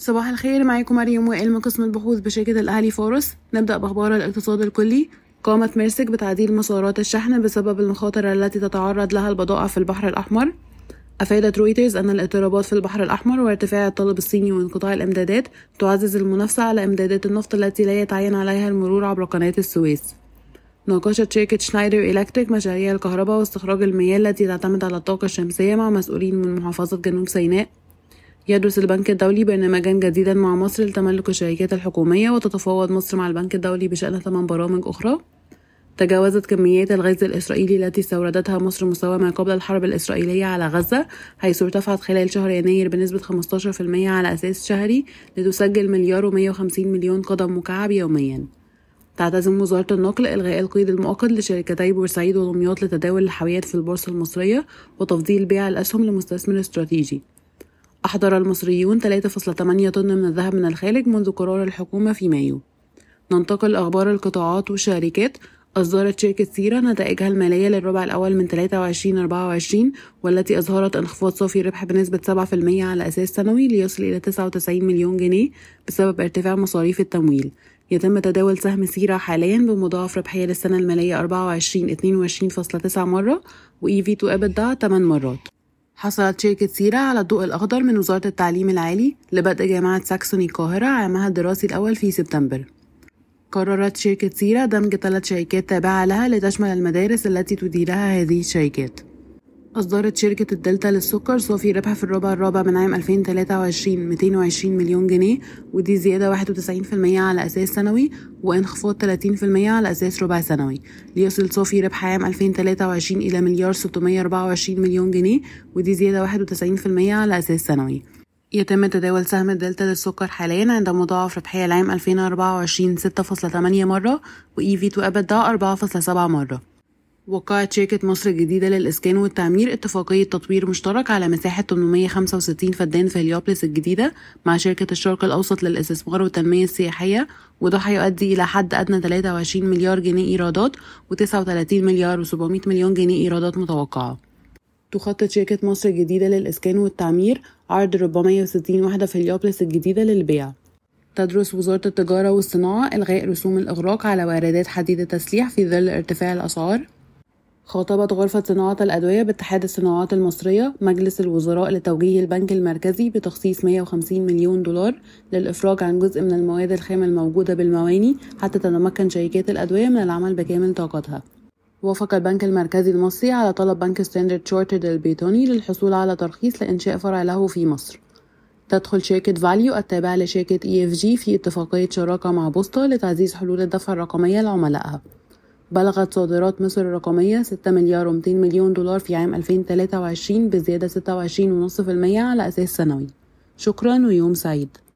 صباح الخير معاكم مريم وائل من قسم البحوث بشركة الأهلي فورس. نبدأ بأخبار الاقتصاد الكلي. قامت ميرسك بتعديل مسارات الشحن بسبب المخاطر التي تتعرض لها البضائع في البحر الأحمر. أفادت رويترز أن الاضطرابات في البحر الأحمر وارتفاع الطلب الصيني وانقطاع الإمدادات تعزز المنافسة على إمدادات النفط التي لا يتعين عليها المرور عبر قناة السويس. ناقشت شركة شنايدر إلكتريك مشاريع الكهرباء واستخراج المياه التي تعتمد على الطاقة الشمسية مع مسؤولين من محافظة جنوب سيناء. يدرس البنك الدولي برنامجا جديدا مع مصر لتملك الشركات الحكومية وتتفاوض مصر مع البنك الدولي بشأن ثمان برامج أخرى. تجاوزت كميات الغاز الإسرائيلي التي استوردتها مصر مستوى ما قبل الحرب الإسرائيلية على غزة حيث ارتفعت خلال شهر يناير بنسبة 15% على أساس شهري لتسجل مليار و150 مليون قدم مكعب يوميا. تعتزم وزارة النقل إلغاء القيد المؤقت لشركتي بورسعيد ودمياط لتداول الحاويات في البورصة المصرية وتفضيل بيع الأسهم لمستثمر استراتيجي. أحضر المصريون 3.8 طن من الذهب من الخارج منذ قرار الحكومة في مايو. ننتقل أخبار القطاعات والشركات. أصدرت شركة سيرة نتائجها المالية للربع الأول من 23-24 والتي أظهرت انخفاض صافي ربح بنسبة 7% على أساس سنوي ليصل إلى 99 مليون جنيه بسبب ارتفاع مصاريف التمويل. يتم تداول سهم سيرة حاليا بمضاعف ربحية للسنة المالية 24 22.9 مرة و EV to EBITDA 8 مرات. حصلت شركة سيرة على الضوء الأخضر من وزارة التعليم العالي لبدء جامعة ساكسوني القاهرة عامها الدراسي الأول في سبتمبر. قررت شركة سيرة دمج ثلاث شركات تابعة لها لتشمل المدارس التي تديرها هذه الشركات. أصدرت شركة الدلتا للسكر صافي ربح في الربع الرابع من عام 2023 220 مليون جنيه ودي زيادة 91% على أساس سنوي وانخفاض 30% على أساس ربع سنوي. ليصل صافي ربح عام 2023 إلى مليار 624 مليون جنيه ودي زيادة 91% على أساس سنوي. يتم تداول سهم الدلتا للسكر حاليا عند مضاعف ربحية العام 2024 6.8 مرة و EV to EBITDA 4.7 مرة. وقعت شركة مصر الجديدة للإسكان والتعمير اتفاقية تطوير مشترك على مساحة 865 فدان في هليوبلس الجديدة مع شركة الشرق الأوسط للإستثمار والتنمية السياحية وده هيؤدي إلى حد أدنى 23 مليار جنيه إيرادات و39 مليار و700 مليون جنيه إيرادات متوقعة. تخطط شركة مصر الجديدة للإسكان والتعمير عرض 460 وحدة في هليوبلس الجديدة للبيع. تدرس وزارة التجارة والصناعة إلغاء رسوم الإغراق على واردات حديد التسليح في ظل ارتفاع الأسعار. خاطبت غرفة صناعة الأدوية باتحاد الصناعات المصرية مجلس الوزراء لتوجيه البنك المركزي بتخصيص 150 مليون دولار للإفراج عن جزء من المواد الخام الموجودة بالمواني حتى تتمكن شركات الأدوية من العمل بكامل طاقتها. وافق البنك المركزي المصري على طلب بنك ستاندرد تشارترد البريطاني للحصول على ترخيص لإنشاء فرع له في مصر. تدخل شركة فاليو التابعة لشركة EFG في اتفاقية شراكة مع بوسطة لتعزيز حلول الدفع الرقمية لعملائها. بلغت صادرات مصر الرقمية 6 مليار و200 مليون دولار في عام 2023 بزيادة 26.5% على أساس سنوي. شكرا ويوم سعيد.